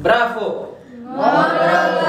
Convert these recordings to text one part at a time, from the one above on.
Bravo. Ngobrol bareng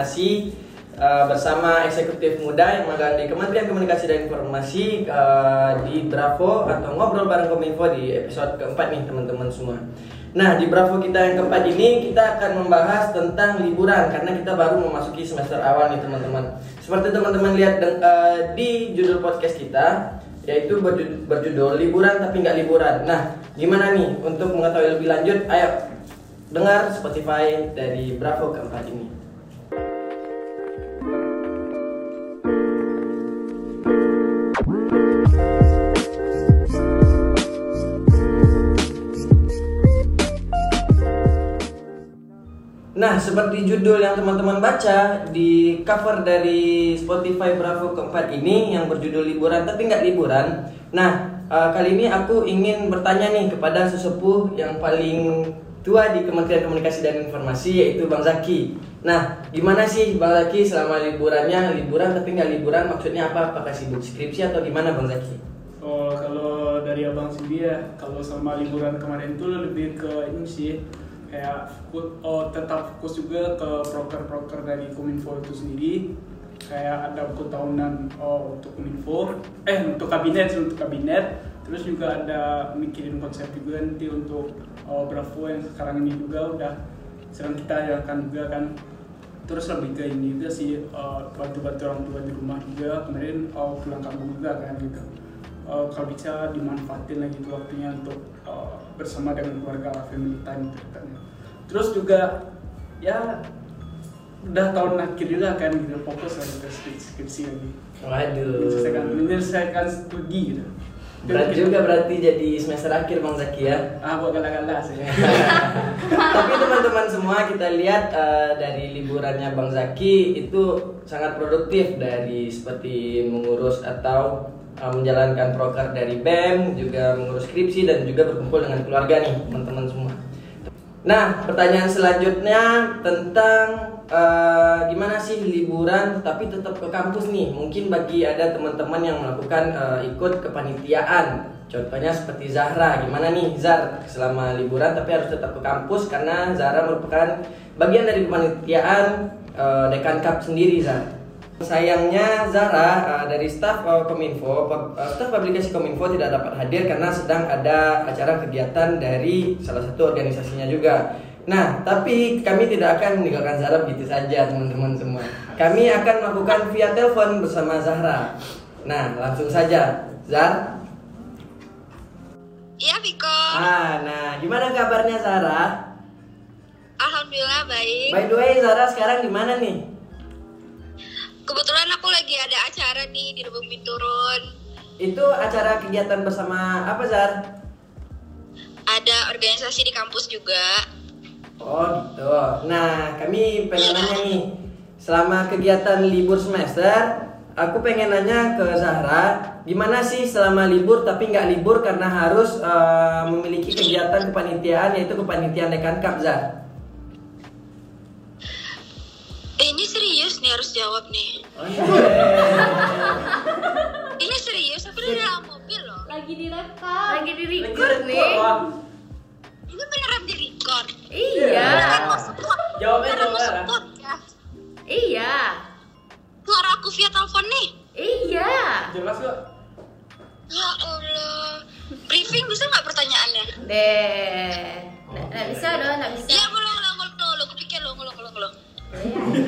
Informasi eh, bersama eksekutif muda yang magang di Kementerian Komunikasi dan Informasi eh, di Bravo atau ngobrol bareng Kominfo di episode keempat nih teman-teman semua. Nah di Bravo kita yang keempat ini kita akan membahas tentang liburan karena kita baru memasuki semester awal nih teman-teman. Seperti teman-teman lihat eh, di judul podcast kita yaitu berju- berjudul liburan tapi nggak liburan. Nah gimana nih untuk mengetahui lebih lanjut? Ayo dengar Spotify dari Bravo keempat ini. Seperti judul yang teman-teman baca di cover dari Spotify Bravo keempat ini yang berjudul liburan tapi nggak liburan. Nah, eh, kali ini aku ingin bertanya nih kepada sesepuh yang paling tua di Kementerian Komunikasi dan Informasi yaitu Bang Zaki. Nah, gimana sih Bang Zaki selama liburannya liburan tapi nggak liburan maksudnya apa? Apakah sibuk skripsi atau gimana Bang Zaki? Oh, kalau dari abang sendiri ya, kalau sama liburan kemarin tuh lebih ke ini sih kayak oh, tetap fokus juga ke proker-proker dari Kominfo itu sendiri. Kayak ada buku tahunan oh, untuk Kominfo eh untuk kabinet untuk kabinet. Terus juga ada mikirin konsep juga nanti untuk oh, Bravo yang sekarang ini juga udah sedang kita jalankan juga kan. Terus lebih ke ini juga sih eh, bantu-bantu orang tua di rumah juga. Kemarin oh, pulang kampung juga kan gitu Eh, kalau bisa dimanfaatin lagi tuh waktunya untuk eh, bersama dengan keluarga family time kan. terus juga ya udah tahun akhir juga kan gitu fokus lagi ke skripsi, lagi Waduh. menyelesaikan menyelesaikan studi gitu Berat juga berarti jadi semester akhir Bang Zaki ya. ah buat gala-gala sih Tapi teman-teman semua kita lihat eh, dari liburannya Bang Zaki itu sangat produktif dari seperti mengurus atau eh, menjalankan proker dari BEM, juga mengurus skripsi dan juga berkumpul dengan keluarga nih teman-teman semua. Nah, pertanyaan selanjutnya tentang eh, gimana sih liburan tapi tetap ke kampus nih? Mungkin bagi ada teman-teman yang melakukan eh, ikut kepanitiaan. Contohnya seperti Zahra, gimana nih Zar selama liburan tapi harus tetap ke kampus karena Zahra merupakan bagian dari kepanitiaan eh, Dekan Cup sendiri Zar. Sayangnya Zara eh, dari staf eh, Kominfo, pub- eh, staf publikasi Kominfo tidak dapat hadir karena sedang ada acara kegiatan dari salah satu organisasinya juga. Nah, tapi kami tidak akan meninggalkan Zara begitu saja teman-teman semua. Kami akan melakukan via telepon bersama Zahra. Nah, langsung saja, Zar. Iya, Viko. Ah, nah, gimana kabarnya Zara? Alhamdulillah baik. By the way, Zara sekarang di mana nih? Kebetulan aku lagi ada acara nih di Rebung Turun. Itu acara kegiatan bersama apa, Zar? Ada organisasi di kampus juga. Oh gitu. Nah kami pengen nanya nih, selama kegiatan libur semester, aku pengen nanya ke Zahra, gimana sih selama libur tapi nggak libur karena harus eh, memiliki kegiatan kepanitiaan yaitu kepanitiaan Dekan Cup Zar. Nih harus jawab nih. Oh, iya. Ini serius, aku udah dalam mobil loh. Lagi direkam. lagi di record nih Ini beneran di record. iya Beneran masuk pod- Jawabnya beneran masuk podcast. iya Suara aku via telepon nih. iya jelas kok Ya Allah. Briefing bisa nggak pertanyaannya? deh nggak bisa dong nggak bisa Iya, belum, belum, belum, belum. Aku pikir lo, belum, belum,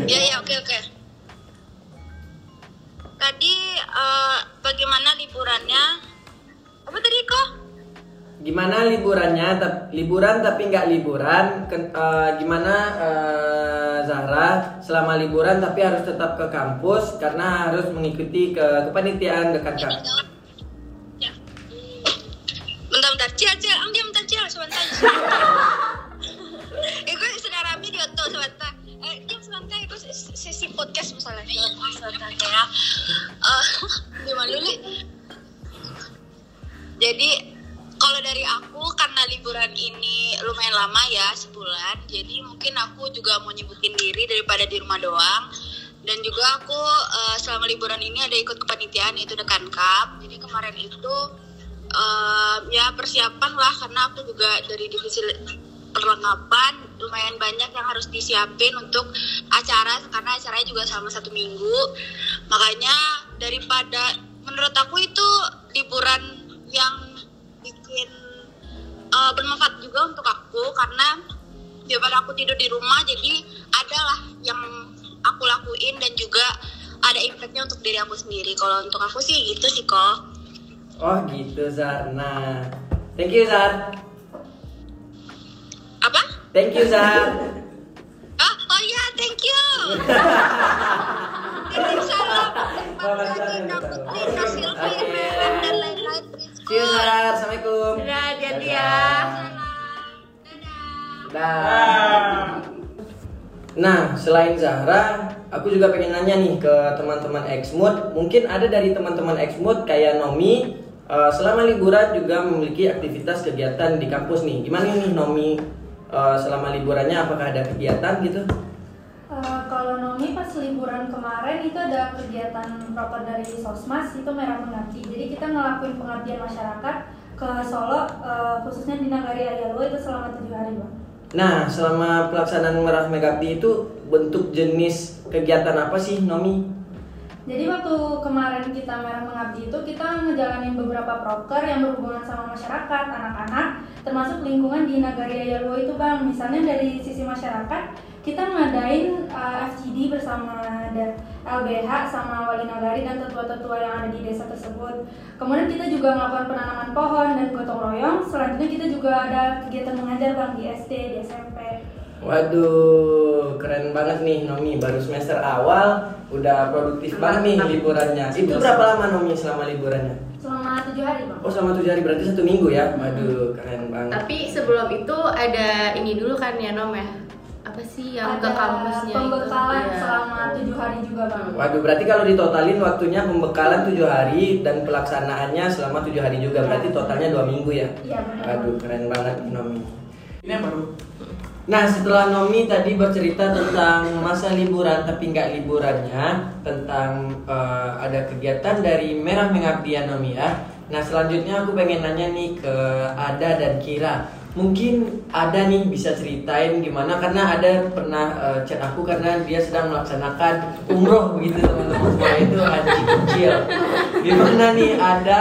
Iya, iya, oke, oke. Tadi eh, bagaimana liburannya? Apa tadi kok? Gimana liburannya? Tap- liburan tapi nggak liburan. Ken- eh, gimana eh, Zahra selama liburan tapi harus tetap ke kampus karena harus mengikuti ke kepanitiaan Dekan Cup. Eh gimana nih jadi kalau dari aku karena liburan ini lumayan lama ya sebulan jadi mungkin aku juga mau nyibukin diri daripada di rumah doang. Dan juga aku eh, selama liburan ini ada ikut kepanitiaan yaitu Dekan Cup jadi kemarin itu eh, ya persiapan lah karena aku juga dari divisi perlengkapan lumayan banyak yang harus disiapin untuk acara karena acaranya juga selama satu minggu makanya daripada menurut aku itu liburan yang bikin uh, bermanfaat juga untuk aku karena daripada aku tidur di rumah jadi adalah yang aku lakuin dan juga ada impactnya untuk diri aku sendiri kalau untuk aku sih gitu sih kok Oh gitu Zar. Nah, thank you Zar. Thank you Zar. oh, oh iya thank you salam See. Assalamualaikum. Dadah, hati-hati ya. Dah. Ah. Nah, selain Zahra, aku juga pengen nanya nih ke teman-teman Xmood. Mungkin ada dari teman-teman Xmood kayak Nomi, eh, selama liburan juga memiliki aktivitas kegiatan di kampus nih. Gimana nih Nomi eh, selama liburannya? Apakah ada kegiatan gitu? Eh, kalau Nomi pas liburan kemarin itu ada kegiatan proper dari Sosmas itu Merah Mengabdi. Jadi kita ngelakuin pengabdian masyarakat ke Solo eh, khususnya di Nagari Ayalo itu selama tujuh hari bang. Nah, selama pelaksanaan Merah Megabdi itu bentuk jenis kegiatan apa sih Nomi? Jadi waktu kemarin kita Merah Mengabdi itu kita ngejalanin beberapa proker yang berhubungan sama masyarakat, anak-anak, termasuk lingkungan di Nagari Ayalua itu bang. Misalnya dari sisi masyarakat, kita ngadain uh, FGD bersama LBH sama Wali Nagari dan tetua-tetua yang ada di desa tersebut. Kemudian kita juga melakukan penanaman pohon dan gotong royong. Selanjutnya kita juga ada kegiatan mengajar bang di SD, di SMP. Waduh, keren banget nih Nomi. Baru semester awal udah produktif banget nih liburannya. Itu berapa lama Nomi selama liburannya? Selama tujuh hari bang. Oh selama tujuh hari berarti satu minggu ya? Waduh, keren banget. Tapi sebelum itu ada ini dulu kan ya Nom ya? Apa sih yang ke ada kampusnya pembekalan itu? Iya. selama tujuh hari juga bang. Waduh, berarti kalau ditotalin waktunya pembekalan tujuh hari dan pelaksanaannya selama tujuh hari juga. Berarti totalnya dua minggu ya? Iya benar. Waduh, keren banget Nomi. Ini yang baru. Nah setelah Nomi tadi bercerita tentang masa liburan tapi nggak liburannya tentang eh, ada kegiatan dari Merah Mengabdian Nomi ya. Nah selanjutnya aku pengen nanya nih ke Ada dan Kira. Mungkin Ada nih bisa ceritain gimana karena ada pernah eh, chat aku karena dia sedang melaksanakan umroh begitu teman-teman semua itu haji kecil. Gimana nih Ada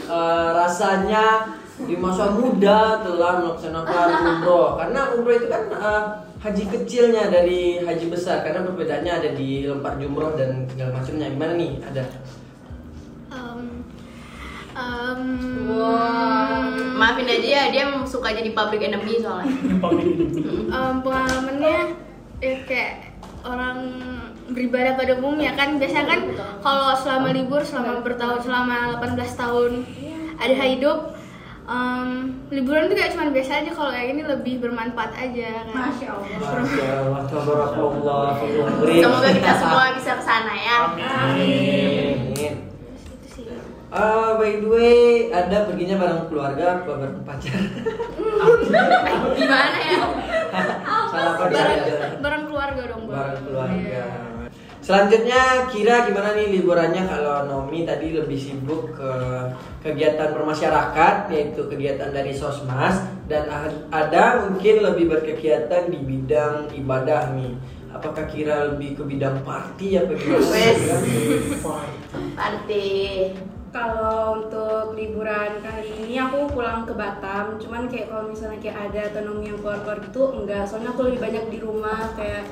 eh, rasanya di masa muda telah melaksanakan umroh. Karena umroh itu kan eh, haji kecilnya dari haji besar. Karena perbedaannya ada di lempar jumroh dan segala macamnya. Gimana nih? Ada? Um, um, Wah, maafin aja ya dia suka jadi public enemy soalnya. Um, pengalamannya ya kayak orang beribadah pada umumnya kan. Biasanya kan kalau selama libur selama bertahun selama 18 tahun ada hidup um, liburan tuh kayak cuma biasa aja kalau kayak ini lebih bermanfaat aja kan Masya Allah. Masya Allah, tabarakallah, Semoga kita semua bisa ke sana ya. Amin. Itu sih Ah, by the way, ada perginya bareng keluarga apa bareng pacar? Gimana ya? Salah pacar bareng, aja. bareng keluarga dong bareng keluarga. Selanjutnya Kira gimana nih liburannya kalau Nomi tadi lebih sibuk ke kegiatan bermasyarakat yaitu kegiatan dari Sosmas dan ada mungkin lebih berkegiatan di bidang ibadah nih. Apakah Kira lebih ke bidang party apa gimana? Party. Kalau untuk liburan kali ini aku pulang ke Batam, cuman kayak kalau misalnya kayak ada autonomi yang keluar-keluar gitu enggak, soalnya aku lebih banyak di rumah kayak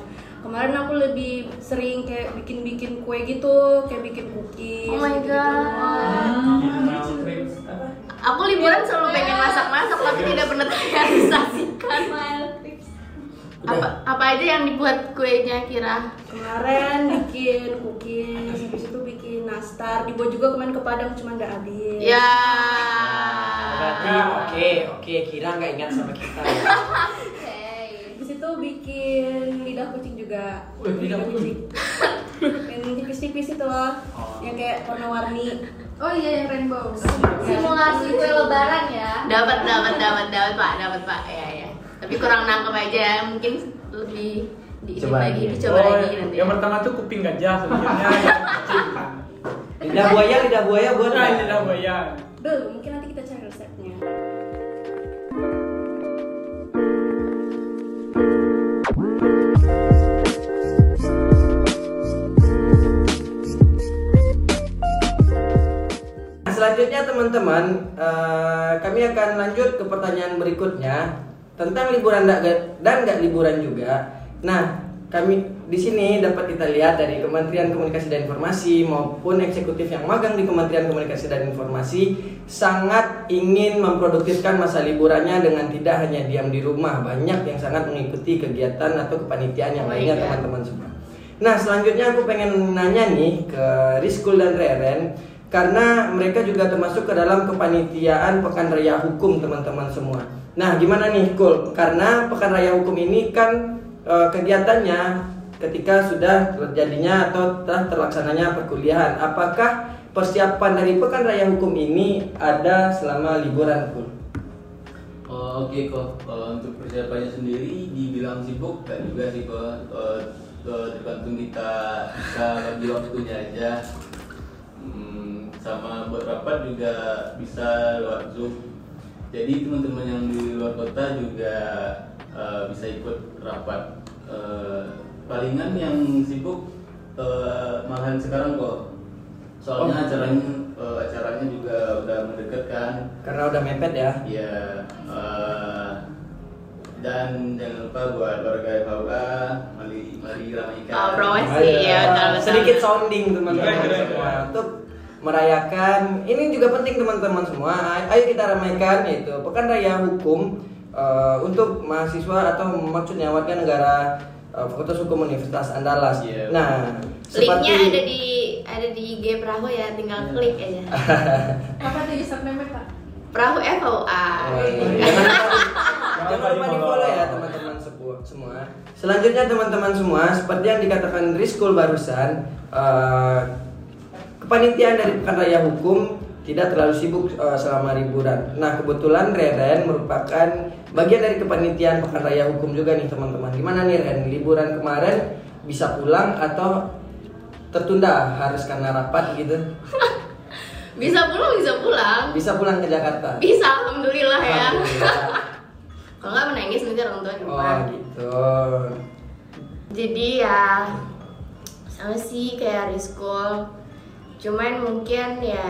kemarin aku lebih sering kayak bikin-bikin kue gitu, kayak bikin cookies. Oh my god. Aku liburan selalu pengen masak-masak tapi tidak pernah terrealisasikan. Apa apa aja yang dibuat kuenya kira? Kemarin bikin cookies, habis itu bikin nastar, dibuat juga kemarin ke Padang cuman nggak habis. Ya. Berarti oke oke Kira nggak ingat sama kita. ya? Habis itu bikin lidah kucing juga. Wih, lidah kucing. yang tipis-tipis itu loh. Yang kayak warna-warni. Oh iya yang rainbow. Simulasi kue lebaran ya. Dapat dapat dapat dapat Pak, dapat Pak. Ya ya. Tapi kurang nangkep aja, mungkin lebih di Coba lagi, lagi. dicoba Oh, lagi nanti. yang pertama tuh kuping gajah sebenarnya. kecil. Lidah buaya, lidah buaya buat Nah, ini dah buaya. Belum, mungkin nanti kita cari resepnya. Teman-teman, eh, kami akan lanjut ke pertanyaan berikutnya tentang liburan da- dan nggak liburan juga. Nah, kami di sini dapat kita lihat dari Kementerian Komunikasi dan Informasi maupun eksekutif yang magang di Kementerian Komunikasi dan Informasi sangat ingin memproduktifkan masa liburannya dengan tidak hanya diam di rumah, banyak yang sangat mengikuti kegiatan atau kepanitiaan yang lainnya God. teman-teman semua. Nah, selanjutnya aku pengen nanya nih ke Rizkul dan Reren karena mereka juga termasuk ke dalam kepanitiaan Pekan Raya Hukum teman-teman semua. Nah, gimana nih, Kul? Karena Pekan Raya Hukum ini kan eh, kegiatannya ketika sudah terjadinya atau telah terlaksananya perkuliahan. Apakah persiapan dari Pekan Raya Hukum ini ada selama liburan, Kul? Oke kok, Kalau untuk persiapannya sendiri dibilang sibuk kan juga sih kok Eh, eh, tergantung kita bisa bagi waktunya aja sama buat rapat juga bisa lewat zoom. Jadi teman-teman yang di luar kota juga eh, bisa ikut rapat. Eh, palingan yang sibuk eh, malahan sekarang kok. Soalnya Oh. acaranya eh, acaranya juga udah mendekat kan. Karena udah mepet ya. Ya, eh, dan jangan lupa buat warga FHUA, mari mari ramaikan. Oh, promosi Ayo, ya sedikit sounding teman-teman keren, semua. Untuk merayakan ini juga penting teman-teman semua ayo kita ramaikan yaitu pekan raya hukum eh, untuk mahasiswa atau maksudnya warga negara eh, Fakultas Hukum Universitas Andalas Iya. nah Linknya ada di ada di IG Perahu ya, tinggal klik aja. Apa tuh username Pak? Perahu FOA. Oh, iya. Jangan lupa- Jangan lupa di follow ya teman-teman semua. Selanjutnya teman-teman semua, seperti yang dikatakan Rizkul barusan, eh, kepanitiaan dari Pekan Raya Hukum tidak terlalu sibuk eh, selama liburan. Nah kebetulan Reren merupakan bagian dari kepanitiaan Pekan Raya Hukum juga nih teman-teman. Gimana nih Ren? Liburan kemarin bisa pulang atau tertunda harus karena rapat gitu? Bisa pulang, bisa pulang. Bisa pulang ke Jakarta? Bisa, alhamdulillah ya. Kalau nggak menangis nanti orang tua di Oh gitu. Jadi ya sama sih kayak Rizkul Cuman mungkin ya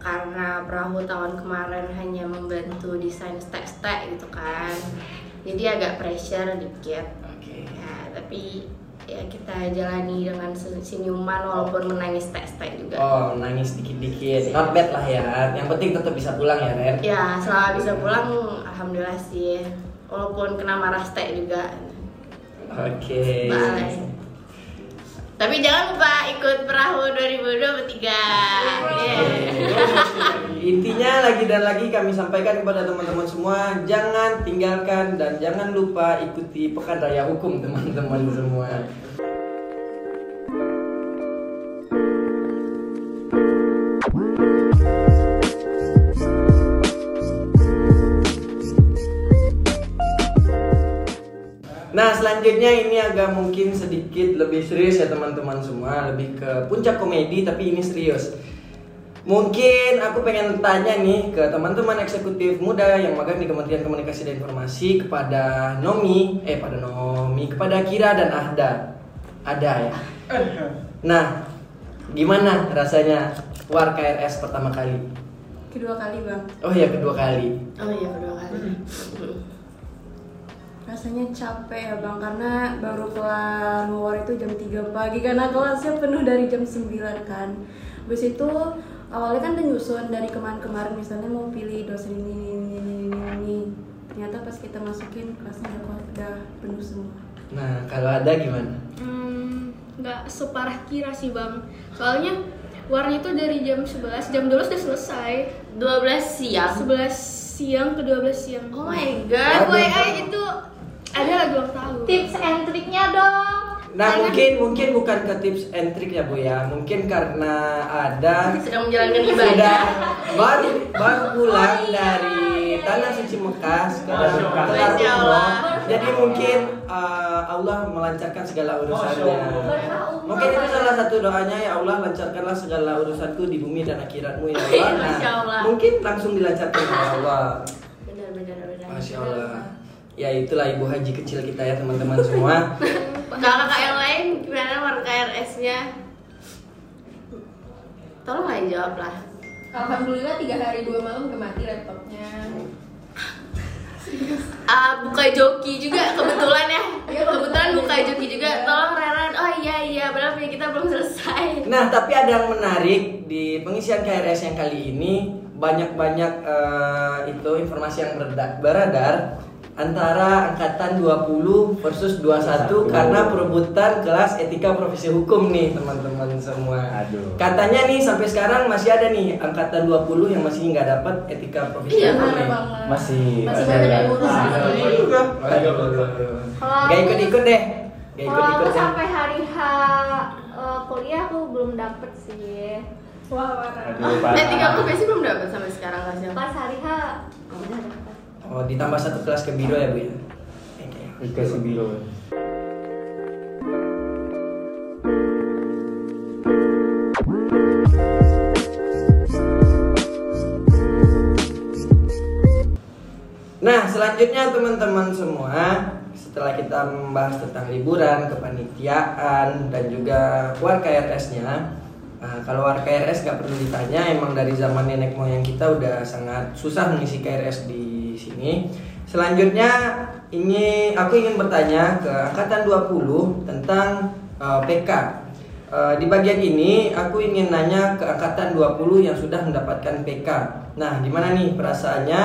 karena perahu tahun kemarin hanya membantu desain stek-stek gitu kan Jadi agak pressure dikit Oke. ya, Tapi ya kita jalani dengan se- senyuman walaupun menangis stek-stek juga Oh, nangis dikit-dikit. Not bad lah ya. Yang penting tetap bisa pulang ya, Ren. Ya selama bisa pulang Alhamdulillah sih Walaupun kena marah stek juga Oke. Bye. Tapi jangan lupa ikut perahu 2023. Yeah. Intinya lagi dan lagi kami sampaikan kepada teman-teman semua, jangan tinggalkan dan jangan lupa ikuti Pekan Raya Hukum teman-teman semua. Nah selanjutnya ini agak mungkin sedikit lebih serius ya teman-teman semua Lebih ke puncak komedi tapi ini serius Mungkin aku pengen tanya nih ke teman-teman eksekutif muda yang magang di Kementerian Komunikasi dan Informasi kepada Nomi, eh pada Nomi, kepada Kira dan Ahda. Ada ya. Nah, gimana rasanya war KRS pertama kali? Kedua kali bang, Oh ya kedua kali. Oh iya kedua kali. Rasanya capek ya bang karena baru kelar ngawar itu jam 3 pagi karena kelasnya penuh dari jam 9 kan. Habis itu awalnya kan udah nyusun dari kemarin-kemarin misalnya mau pilih dosen ini ini ini ini, ini, ini. Ternyata pas kita masukin kelasnya udah, udah penuh semua. Nah, kalau ada gimana? Hmm, nggak separah kira sih bang. Soalnya warna itu dari jam 11, jam 12 udah selesai. 12 siang. 11 siang ke 12 siang. Oh my god. FYI itu Ada lagi ulang tahun. Tips and triknya dong. Nah mungkin mungkin bukan ke tips and trick ya bu ya, mungkin karena ada Sedang menjalankan sudah ibadah. baru baru pulang dari tanah suci Mekah sekarang Masya Allah. kelar Masya umroh. Allah. Jadi mungkin uh, Allah melancarkan segala urusannya. Mungkin itu salah satu doanya ya Allah lancarkanlah segala urusanku di bumi dan akhiratmu ya Allah. Nah, mungkin langsung dilancarkan oleh Allah. Benar benar benar. Masya Allah. Ya itulah ibu haji kecil kita ya teman-teman semua. Kakak yang lain gimana marka RS-nya? Tolong aja jawab lah. Alhamdulillah tiga hari dua malam gak mati laptopnya. Ah, buka joki juga kebetulan ya. Iya, kebetulan buka joki juga. Tolong Reran. Oh iya iya, padahal punya kita belum selesai. Nah, tapi ada yang menarik di pengisian KRS yang kali ini banyak-banyak eh, itu informasi yang bereda- beredar antara angkatan 20 versus 21 karena perebutan kelas etika profesi hukum nih teman-teman semua. Aduh. Katanya nih sampai sekarang masih ada nih angkatan 20 yang masih nggak dapat etika profesi Iya, hukum nih. banget. Masih Masih masih banyak ada. yang ngurus lagi. juga. Kalau Gak aku- ikut-ikut deh. Gak ikut-ikut deh. sampai hari H eh, kuliah aku belum dapet sih. Wah parah. Aduh, parah. Etika profesi belum dapat sampai sekarang sih? Pas hari H udah. Oh, ditambah satu kelas ke biro ya, Bu ya. Oke. Dikasih biro. Nah, selanjutnya teman-teman semua, setelah kita membahas tentang liburan, kepanitiaan, dan juga war KRS-nya, nah, kalau war KRS nggak perlu ditanya, emang dari zaman nenek moyang kita udah sangat susah mengisi KRS di sini. Selanjutnya, ini aku ingin bertanya ke angkatan 20 tentang eh, PK. Eh, di bagian ini aku ingin nanya ke angkatan 20 yang sudah mendapatkan PK. Nah, gimana nih perasaannya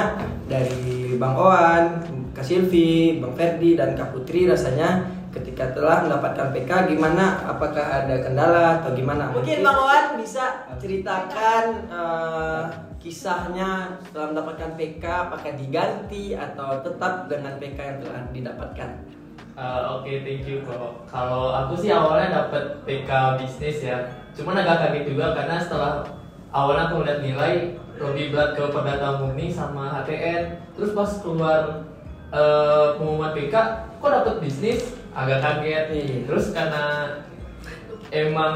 dari Bang Owan, Kak Silvi, Bang Ferdi dan Kak Putri rasanya ketika telah mendapatkan PK gimana? Apakah ada kendala atau gimana? Mungkin Bang Owan bisa ceritakan eh, kisahnya setelah mendapatkan PK apakah diganti atau tetap dengan PK yang telah didapatkan? Uh, Oke, thank you kok. Kalau aku sih awalnya dapat PK bisnis ya. Cuman agak kaget juga karena setelah awalnya aku lihat nilai lebih berat ke perdata murni sama HTN. Terus pas keluar uh, pengumuman PK, kok dapat bisnis? Agak kaget. Iya. Terus karena emang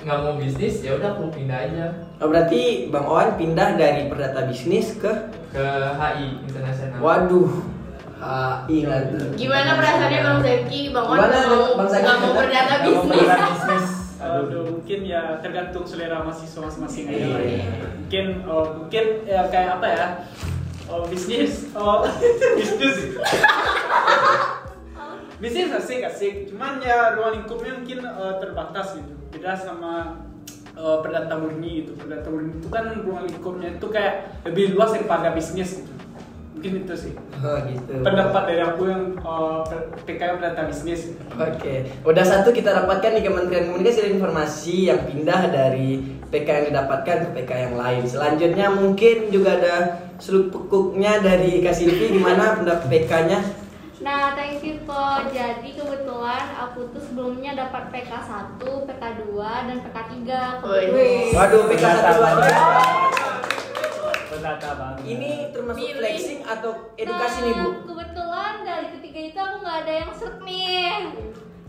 nggak mau bisnis, ya udah aku pindah aja Oh, berarti Bang Owan pindah dari perdata bisnis ke ke HI internasional. Waduh. Ingat. Gimana perasaannya Bang Zaki? Bang Gimana, nggak mau Bang Zaki? nggak mau mau bisnis. Aduh, mungkin ya tergantung selera mahasiswa masing-masing aja lah ya. Iya. Mungkin oh, mungkin ya kayak apa ya? Oh, bisnis, oh bisnis. Bisnis asik asik, cuman ya ruang lingkupnya mungkin eh, terbatas gitu. Beda sama eh, perdata murni gitu. Perdata murni itu kan ruang lingkupnya itu kayak lebih luas daripada bisnis gitu. Mungkin itu sih Oh, gitu. pendapat dari aku yang eh, PKM perdata bisnis. Oke, udah satu kita dapatkan di Kementerian Komunikasi dan Informasi yang pindah dari PK yang didapatkan ke PK yang lain. Selanjutnya mungkin juga ada seluk pekuknya dari Kak Silvi gimana pendapat PK-nya? Nah, thank you po. Jadi kebetulan aku tuh sebelumnya dapat PK1, PK2, dan PK3. Waduh, PK1 ini termasuk Milih. flexing atau edukasi nah, nih, Bu? Kebetulan dari ketiga itu aku nggak ada yang seret nih.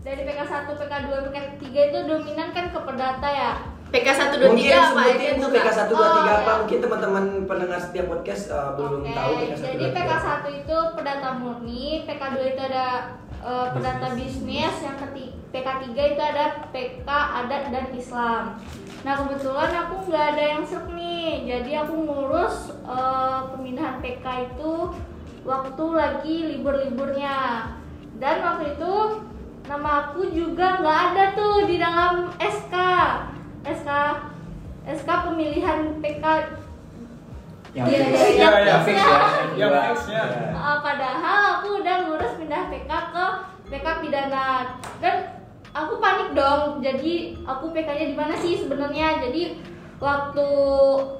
Dari PK1, PK2, PK3 itu dominan kan ke perdata ya. PK1 2 3 apa aja tuh PK1 2 3 Mungkin teman-teman pendengar setiap podcast uh, belum Oke, tahu PK satu jadi dua PK tiga. 1 itu perdata murni, PK 2 itu ada eh, perdata bisnis, yang ketiga PK 3 itu ada PK adat dan Islam. Nah kebetulan aku nggak ada yang serp nih, jadi aku ngurus eh, pemindahan PK itu waktu lagi libur-liburnya. Dan waktu itu nama aku juga nggak ada tuh di dalam SK, SK, SK pemilihan PK Yang fix. Yang fix ya. Yang Dua. fix ya. Iya. Uh, padahal aku udah ngurus pindah PK ke PK pidana dan aku panik dong jadi aku PK-nya di mana sih sebenarnya jadi waktu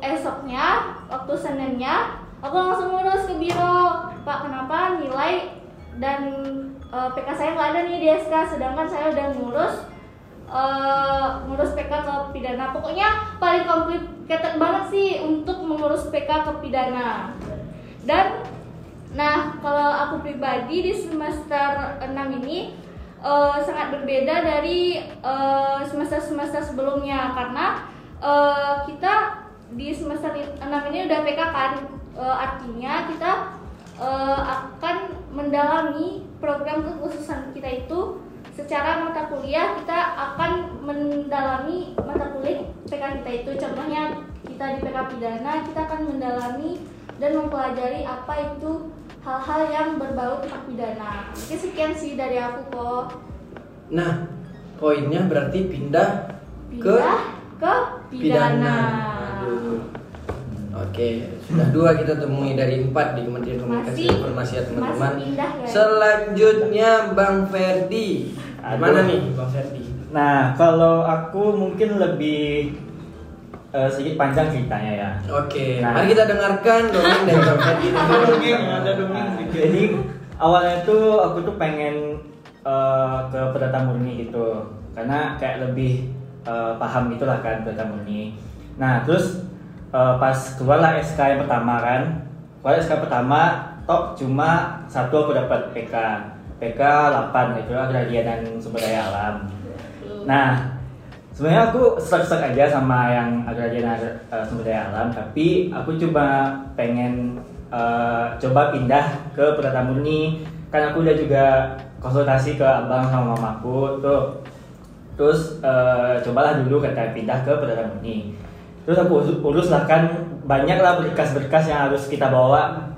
esoknya waktu seninnya aku langsung ngurus ke biro pak kenapa nilai dan eh, PK saya nggak ada nih di SK sedangkan saya udah ngurus eh, ngurus PK pidana. Pokoknya paling complicated banget sih untuk mengurus PK ke pidana. Dan nah kalau aku pribadi di semester 6 ini eh, sangat berbeda dari eh, semester-semester sebelumnya. Karena eh, kita di semester 6 ini udah PK kan. Eh, artinya kita eh, akan mendalami program kekhususan kita itu secara mata kuliah kita akan mendalami mata kuliah PK kita itu. Contohnya kita di PK pidana kita akan mendalami dan mempelajari apa itu hal-hal yang berbau tentang pidana. Mungkin sekian sih dari aku kok Nah, poinnya berarti pindah ke pindah ke pidana, Aduh. Oke, sudah dua kita temui dari empat di Kementerian Komunikasi Masih- dan Informasi ya teman-teman. ya? Selanjutnya Bang Ferdi. Gimana Aduh. nih Bang Ferdi? Nah, kalau aku mungkin lebih eh, sedikit panjang ceritanya ya. Oke, Nah. mari kita dengarkan dongeng dari Bang Ferdi. Ada dongeng, ada dongeng Nah, jadi awalnya tuh aku tuh pengen eh, ke perdata murni gitu, karena kayak lebih eh, paham gitulah kan perdata murni. Nah terus eh, pas keluarlah SK yang pertama kan, keluar SK pertama, top cuma satu aku dapat PK, PK 8 itu agraria dan sumber daya alam. Nah sebenarnya aku stuck-stuck aja sama yang agraria dan sumber daya alam, tapi aku cuma pengen eh, coba pindah ke perdata murni kan aku udah juga konsultasi ke abang sama mamaku tuh. Terus eh, cobalah dulu kata pindah ke perdata murni terus aku urus, lah kan banyak lah berkas-berkas yang harus kita bawa.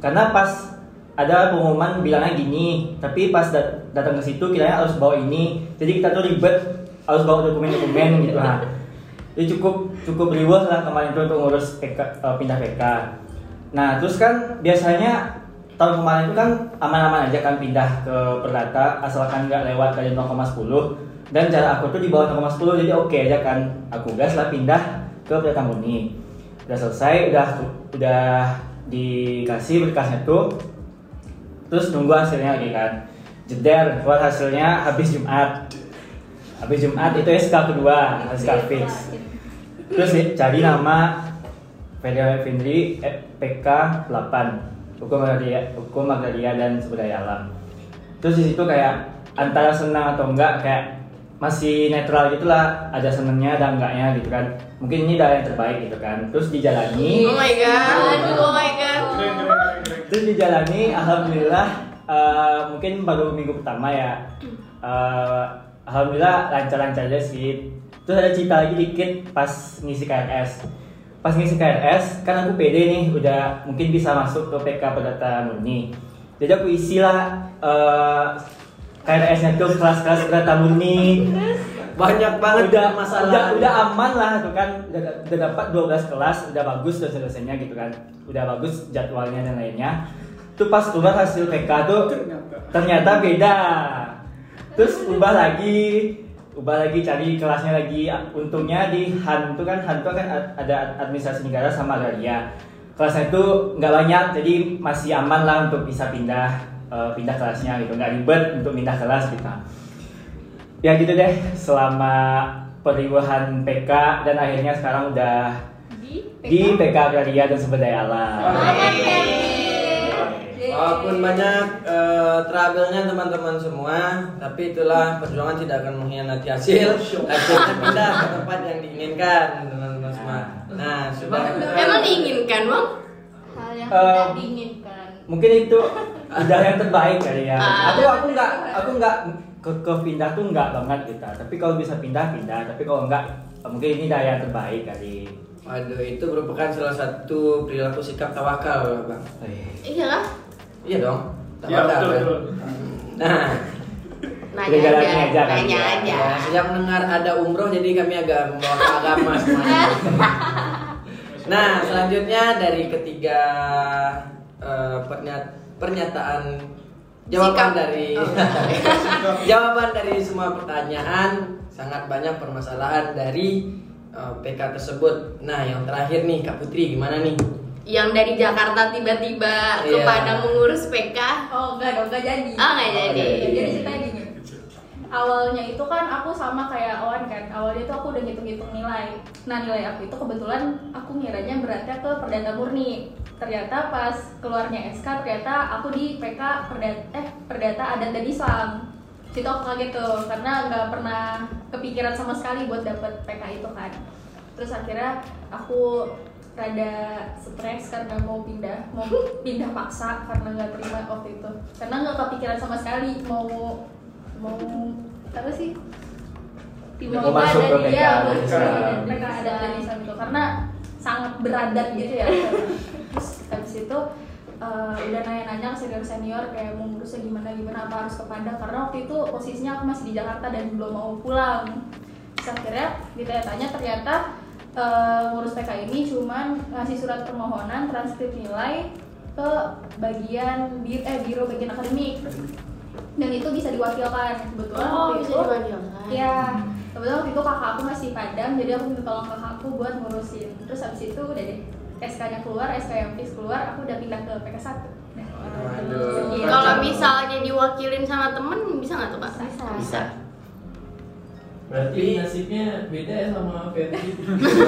Karena pas ada pengumuman bilangnya gini tapi pas dat- datang ke situ kiranya harus bawa ini. Jadi kita tuh ribet harus bawa dokumen-dokumen gitu nah jadi cukup cukup riweh lah kemarin tuh untuk ngurus PK, eh, pindah PK nah terus kan biasanya tahun kemarin itu kan aman-aman aja kan pindah ke perdata asalkan nggak lewat dari 0,10 dan cara aku tuh di bawah 0,10 jadi oke aja kan. Aku gas lah pindah ke perdata murni. Udah selesai udah udah dikasih berkasnya tuh. Terus nunggu hasilnya lagi kan. Jeder keluar hasilnya habis Jumat. Habis Jumat itu SK kedua SK fix. terus nih, cari nama Federal Findri eh, PK 8 hukum agraria hukum agraria dan sumber daya alam. Terus di situ kayak antara senang atau enggak kayak masih netral gitulah ada senangnya ada enggaknya gitu kan. Mungkin ini udah yang terbaik gitu kan. Terus dijalani. Oh my god, oh my god. Terus dijalani alhamdulillah eh, mungkin baru minggu pertama ya. Eh, alhamdulillah lancar-lancar aja sih. Terus ada cerita lagi dikit pas ngisi KRS pas ngisi KRS kan aku pede nih udah mungkin bisa masuk ke PK Perdata Murni. Jadi aku isilah eh, KRS-nya tuh kelas-kelas Perdata Murni. Banyak banget. Udah masalah. udah, udah aman lah tuh kan. Udah, udah dapat 12 kelas udah bagus dosen-dosennya gitu kan. Udah bagus jadwalnya dan lainnya. Tuh pas keluar hasil PK tuh Ternyata. ternyata beda. Terus ubah lagi. Ubah lagi cari kelasnya lagi. Untungnya di Han tuh kan Han tuh kan ad- ada administrasi negara sama agraria. Kelasnya itu nggak banyak jadi masih aman lah untuk bisa pindah eh, pindah kelasnya gitu nggak ribet untuk pindah kelas gitu ya gitu deh selama periwahan PK dan akhirnya sekarang udah di di PK Agraria dan Sumber Daya Alam. Walaupun banyak eh, trouble-nya teman-teman semua, tapi itulah perjuangan tidak akan mengkhianati hasil. Hasilnya pindah ke tempat yang diinginkan, teman-teman semua. Nah, sudah. Emang diinginkan, Bang? hal yang Eh, tidak diinginkan Mungkin itu udah yang terbaik kali ya. Ah. Aku aku nggak aku nggak ke, ke pindah tuh nggak banget gitu. Tapi kalau bisa pindah pindah. Tapi kalau nggak mungkin ini udah yang terbaik kali. Waduh, itu merupakan salah satu perilaku sikap tawakal, Bang. Iya lah. Iya dong. Ya, Tawakal. betul, kan? betul. Nah, Nanya aja, aja nanya ya. aja. ya, sejak mendengar ada umroh jadi kami agak membawa ke agama semuanya. Nah, selanjutnya dari ketiga eh, pernya- pernyataan jawaban Sikap. dari Oh. jawaban dari semua pertanyaan sangat banyak permasalahan dari eh, PK tersebut. Nah, yang terakhir nih Kak Putri gimana nih? yang dari Jakarta tiba-tiba ke Iya. Padang mengurus PK? Oh enggak dong, enggak jadi. Ah nggak jadi. Jadi ceritanya gini. Awalnya itu kan aku sama kayak Owan kan. Awalnya itu aku udah ngitung-ngitung nilai. Nah nilai aku itu kebetulan aku ngiranya beratnya ke perdata murni. Ternyata pas keluarnya SK ternyata aku di PK perdata eh perdata adat dan Islam. Situ aku kaget tuh karena nggak pernah kepikiran sama sekali buat dapet PK itu kan. Terus akhirnya aku rada stres karena mau pindah mau pindah paksa karena nggak terima waktu itu karena nggak kepikiran sama sekali mau mau apa sih Mau masuk ke PK dia. PK ada dan Islam itu karena sangat beradat gitu ya habis itu eh, udah nanya-nanya ke senior senior kayak mau ngurusnya gimana gimana apa harus ke Padang karena waktu itu posisinya aku masih di Jakarta dan belum mau pulang. Terus akhirnya ditanya-tanya ternyata eh, ngurus PK ini cuman ngasih surat permohonan transkrip nilai ke bagian bir eh biro bagian akademik. Dan itu bisa diwakilkan. Kebetulan Oh, waktu bisa itu diwakilkan. ya kebetulan waktu itu kakak aku masih padang jadi aku minta tolong kakak aku buat ngurusin. Terus habis itu udah deh SK nya keluar SK yang fix keluar aku udah pindah ke PK 1 nah, Waduh. Kalau misalnya diwakilin sama temen bisa nggak tuh pak? Bisa. Bisa. Berarti nasibnya beda ya sama Ferdi.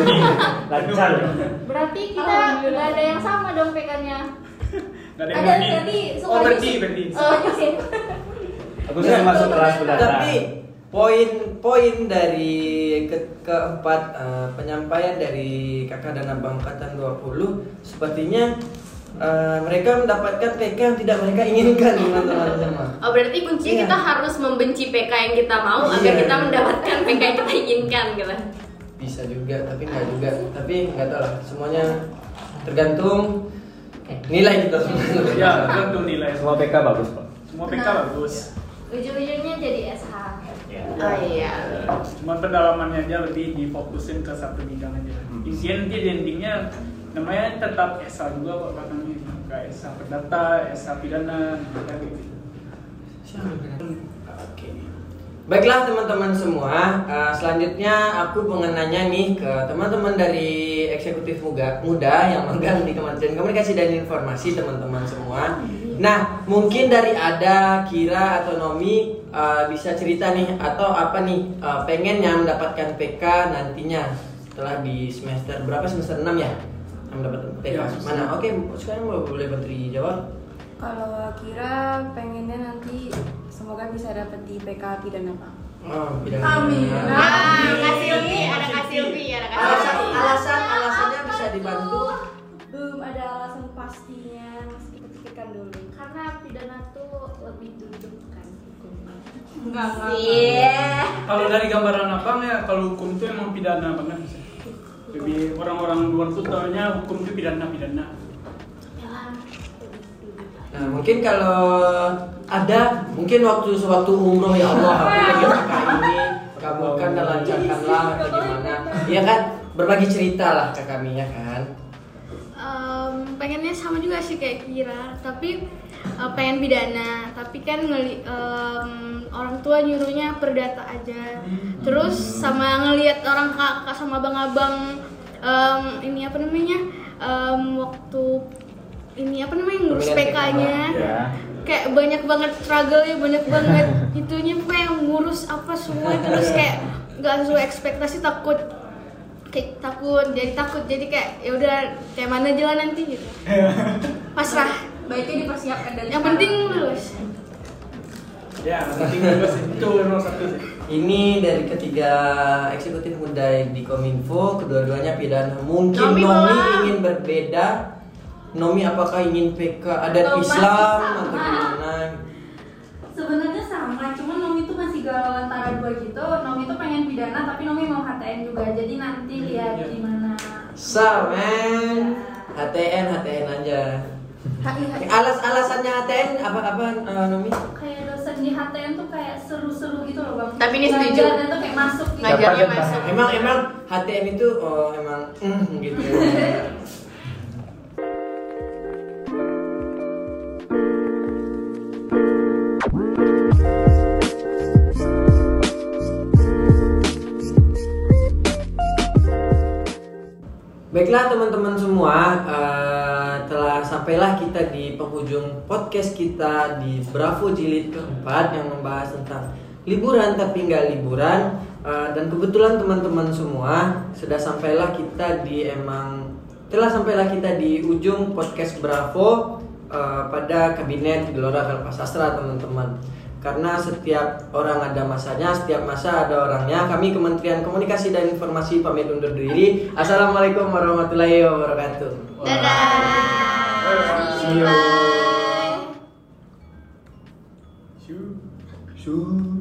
lancar berarti kita nggak ada yang sama dong PK nya Nggak ada ada yang berarti Oh, berarti, berarti. oh sih aku sudah masuk kelas berdata Tapi poin-poin dari ke keempat eh, penyampaian dari kakak dan abang angkatan 20 sepertinya eh, mereka mendapatkan PK yang tidak mereka inginkan teman-teman semua. Oh berarti kuncinya Iya. kita harus membenci PK yang kita mau agar Iya. kita mendapatkan PK yang kita inginkan gitu. Bisa juga, tapi nggak juga. Tapi nggak tahu lah. Semuanya tergantung nilai kita semua. Ya, tergantung nilai. semua PK bagus kok Semua PK bagus. ujung-ujungnya jadi SH Oh iya. Cuma pendalamannya aja lebih difokusin ke satu bidang aja. Intinya nanti di endingnya namanya tetap ESA juga kok katanya. Kayak ESA perdata, ESA pidana, kayak gitu. Oke. Baiklah teman-teman semua, eh, selanjutnya aku pengen nanya nih ke teman-teman dari eksekutif muda, muda yang magang di Kementerian Komunikasi dan Informasi teman-teman semua. Nah, mungkin dari ada Kira atau Nomi eh, bisa cerita nih atau apa nih eh, pengennya mendapatkan PK nantinya setelah di semester berapa semester 6 ya? Yang mendapatkan PK. Ya, Mana? Oke, sekarang boleh bantu dijawab. Kalau kira pengennya nanti semoga bisa dapat di PK pidana Pak. Oh, bidang Amin. Ah, Kak Silvi, ada Kak Silvi, ada Kak Alasan alasan alasannya bisa dibantu. belum ada alasan pastinya masih kita pikirkan dulu karena pidana tuh lebih duduk kan hukumnya Enggak, enggak. Iya. Kalau dari gambaran abang ya, kalau hukum itu emang pidana banget. sih. Lebih orang-orang luar tuh taunya hukum itu pidana-pidana. Nah, mungkin kalau ada mungkin waktu sewaktu umroh ya Allah aku pengen kakak ini kabulkan dan lancarkanlah atau gimana. Iya kan? Berbagi cerita lah ke kami ya kan. Em, pengennya sama juga sih kayak Kira, tapi eh, pengen pidana, tapi kan ngeli em, orang tua nyuruhnya perdata aja. Terus sama ngelihat orang kakak sama abang-abang em, ini apa namanya em, waktu ini apa namanya ngurus PK-nya ya kayak banyak banget struggle ya banyak banget. Itunya kayak ngurus apa semua terus kayak nggak sesuai ekspektasi takut kayak takut jadi takut. Jadi kayak ya udah kayak mana jalan nanti gitu. Pasrah baiknya dipersiapkan dari yang penting lulus Ya, penting sih. Itu nomor satu sih. Ini dari ketiga eksekutif muda di Kominfo, kedua-duanya pidana. Mungkin Nomi ingin berbeda. Nomi apakah ingin PK adat Atau Islam sama? atau gimana? sebenarnya sama cuman Nomi tuh masih galau antara dua gitu Nomi tuh pengen pidana tapi Nomi mau HTN juga jadi nanti lihat Iya. gimana Sa, men. HTN, HTN aja. HI HI Alas alasannya HTN apa apa eh, Nomi? kayak dosen di HTN tuh kayak seru-seru gitu loh bang Tapi ini setuju. Ngajarnya tuh kayak masuk gitu Ngajarnya masuk. Emang emang HTN itu oh emang mm, gitu. Baiklah teman-teman semua, eh, telah sampailah kita di penghujung podcast kita di Bravo Jilid keempat yang membahas tentang liburan tapi nggak liburan. Eh, dan kebetulan teman-teman semua sudah sampailah kita di emang telah sampailah kita di ujung podcast Bravo eh, pada kabinet Gelora Kalpa Sastra teman-teman karena setiap orang ada masanya, setiap masa ada orangnya. Kami Kementerian Komunikasi dan Informasi pamit undur diri. Assalamualaikum warahmatullahi wabarakatuh. Dadah. 제발. 슈. 슈.